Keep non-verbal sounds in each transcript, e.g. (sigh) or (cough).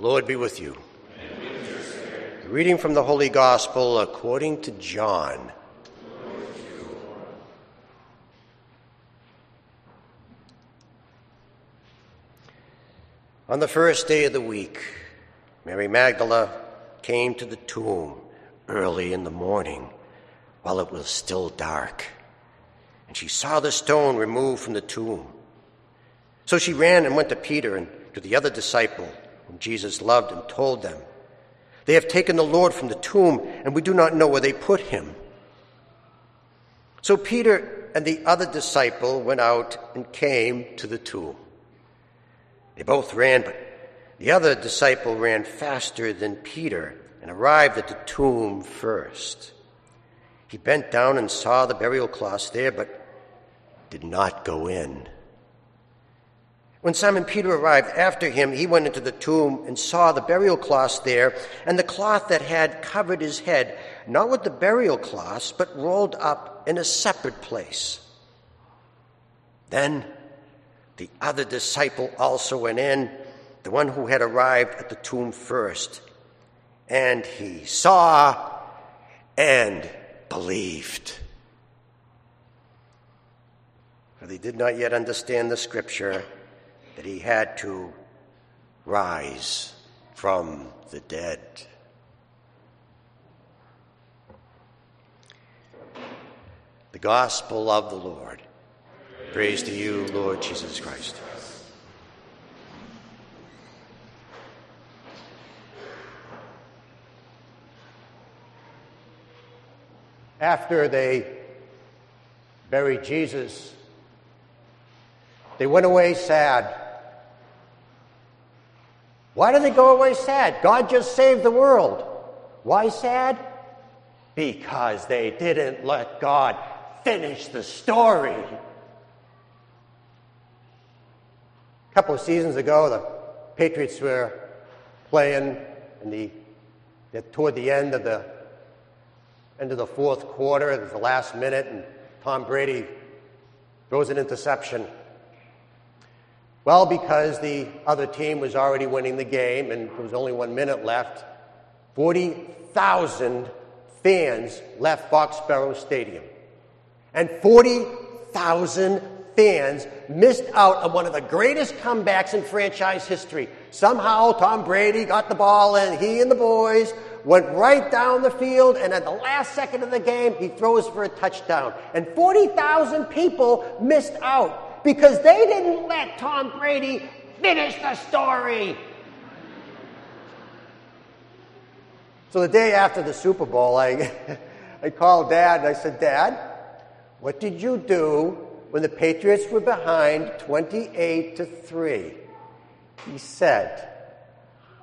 Lord be with you. Reading from the Holy Gospel according to John. On the first day of the week, Mary Magdala came to the tomb early in the morning while it was still dark, and she saw the stone removed from the tomb. So she ran and went to Peter and to the other disciple whom Jesus loved and told them, They have taken the Lord from the tomb, and we do not know where they put him. So Peter and the other disciple went out and came to the tomb. They both ran, but the other disciple ran faster than Peter and arrived at the tomb first. He bent down and saw the burial cloths there, but did not go in. When Simon Peter arrived after him, he went into the tomb and saw the burial cloths there, and the cloth that had covered his head, not with the burial cloths, but rolled up in a separate place. Then the other disciple also went in, the one who had arrived at the tomb first. And he saw and believed. For they did not yet understand the scripture that he had to rise from the dead. The Gospel of the Lord. Praise to you, Lord Jesus Christ. After they buried Jesus, they went away sad. Why did they go away sad? God just saved the world. Why sad? Because they didn't let God finish the story. A couple of seasons ago, the Patriots were playing in the, toward the end of the end of the fourth quarter. The last minute, and Tom Brady throws an interception. Well, because the other team was already winning the game and there was only one minute left, 40,000 fans left Foxborough Stadium. And 40,000 fans missed out on one of the greatest comebacks in franchise history. Somehow, Tom Brady got the ball, and he and the boys went right down the field, and at the last second of the game, he throws for a touchdown. And 40,000 people missed out because they didn't let Tom Brady finish the story. So the day after the Super Bowl, I, (laughs) I called Dad and I said, Dad, what did you do when the Patriots were behind 28 to 3. He said,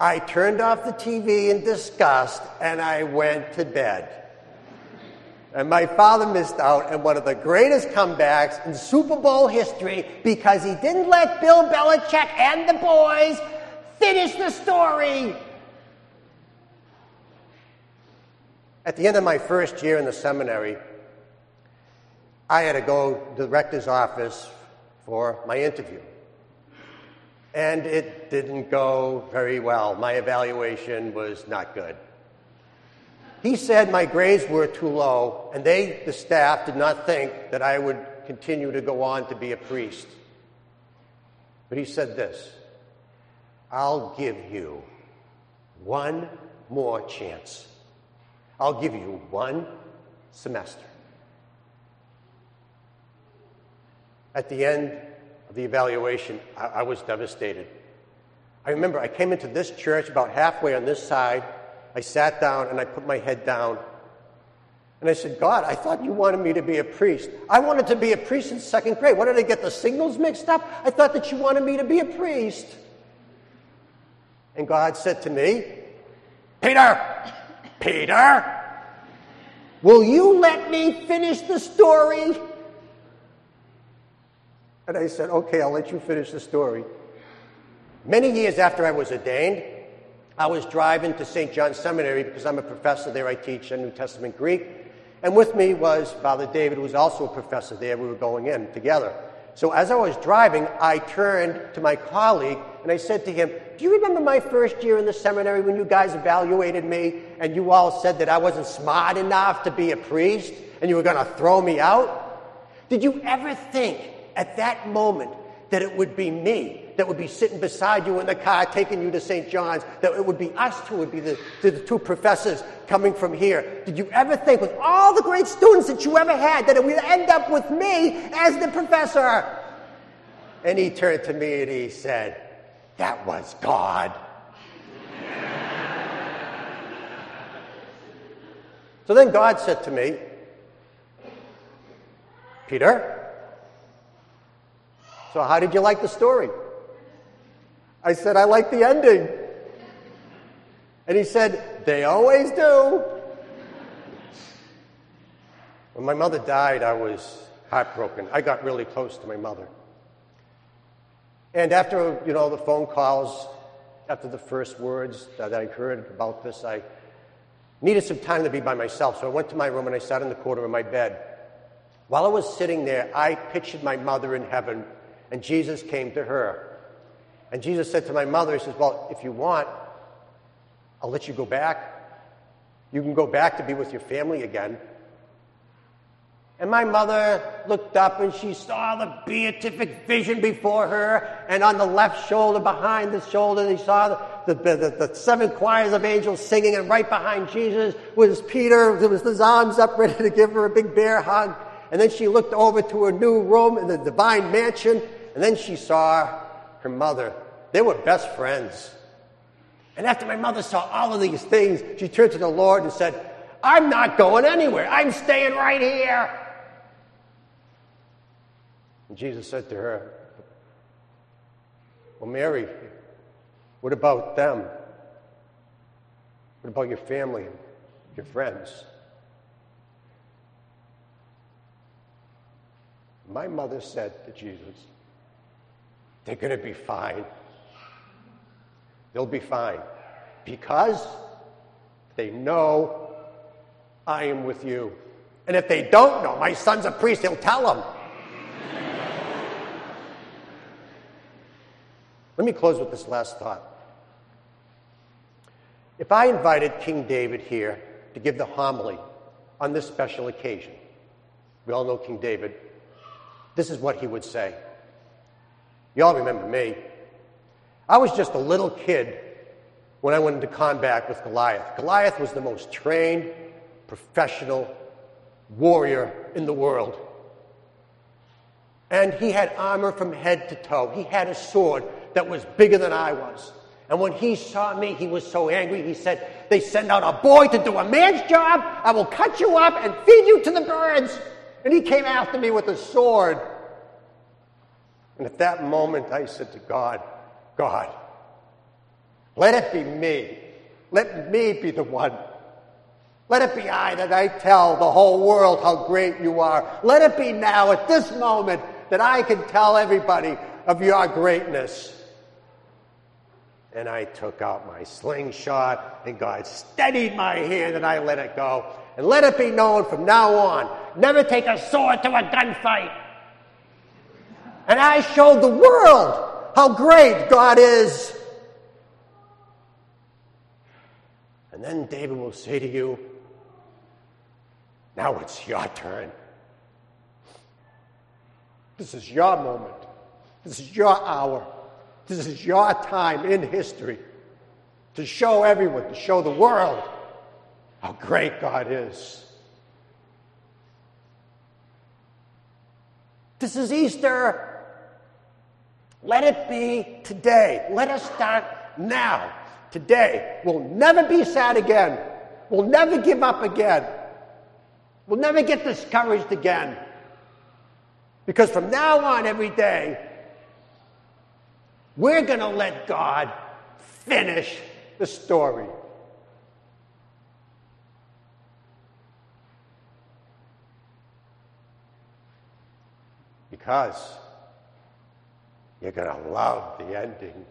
I turned off the TV in disgust and I went to bed. And my father missed out on one of the greatest comebacks in Super Bowl history because he didn't let Bill Belichick and the boys finish the story. At the end of my first year in the seminary, I had to go to the rector's office for my interview. And it didn't go very well. My evaluation was not good. He said my grades were too low, and they, the staff, did not think that I would continue to go on to be a priest. But he said this I'll give you one more chance. I'll give you one semester. At the end of the evaluation, I, I was devastated. I remember I came into this church about halfway on this side. I sat down and I put my head down. And I said, God, I thought you wanted me to be a priest. I wanted to be a priest in second grade. What did I get the signals mixed up? I thought that you wanted me to be a priest. And God said to me, Peter, Peter, will you let me finish the story? And I said, Okay, I'll let you finish the story. Many years after I was ordained, I was driving to St. John's Seminary because I'm a professor there. I teach uh, New Testament Greek. And with me was Father David, who was also a professor there. We were going in together. So as I was driving, I turned to my colleague and I said to him, Do you remember my first year in the seminary when you guys evaluated me and you all said that I wasn't smart enough to be a priest and you were going to throw me out? Did you ever think at that moment that it would be me that would be sitting beside you in the car taking you to St. John's, that it would be us two, would be the, the, two professors coming from here. Did you ever think, with all the great students that you ever had, that it would end up with me as the professor? And he turned to me and he said, That was God. (laughs) so then God said to me, Peter, so how did you like the story? I said, I like the ending. And he said, They always do. When my mother died, I was heartbroken. I got really close to my mother. And after, you know, the phone calls, after the first words that I heard about this, I needed some time to be by myself. So I went to my room and I sat in the corner of my bed. While I was sitting there, I pictured my mother in heaven, and Jesus came to her. And Jesus said to my mother, He says, Well, if you want, I'll let you go back. You can go back to be with your family again. And my mother looked up and she saw the beatific vision before her. And on the left shoulder, behind the shoulder, she saw the, the, the, the, seven choirs of angels singing. And right behind Jesus was Peter, with his arms up, ready to give her a big bear hug. And then she looked over to her new room in the divine mansion. And then she saw her mother. They were best friends. And after my mother saw all of these things, she turned to the Lord and said, I'm not going anywhere. I'm staying right here. And Jesus said to her, Well, Mary, what about them? What about your family and your friends? My mother said to Jesus, They're going to be fine. They'll be fine because they know I am with you. And if they don't know, my son's a priest, he'll tell them. Let me close with this last thought. If I invited King David here to give the homily on this special occasion, we all know King David, this is what he would say. You all remember me. I was just a little kid when I went into combat with Goliath. Goliath was the most trained, professional warrior in the world. And he had armor from head to toe. He had a sword that was bigger than I was. And when he saw me, he was so angry. He said, They send out a boy to do a man's job. I will cut you up and feed you to the birds. And he came after me with a sword. And at that moment, I said to God, God. Let it be me. Let me be the one. Let it be I that I tell the whole world how great you are. Let it be now, at this moment, that I can tell everybody of your greatness. And I took out my slingshot, and God steadied my hand, and I let it go. And let it be known from now on never take a sword to a gunfight. And I showed the world how great God is. And then David will say to you, Now it's your turn. This is your moment. This is your hour. This is your time in history to show everyone, to show the world how great God is. This is Easter. Let it be today. Let us start now, today. We'll never be sad again. We'll never give up again. We'll never get discouraged again. Because from now on, every day, we're going to let God finish the story. Because you're going to love the ending.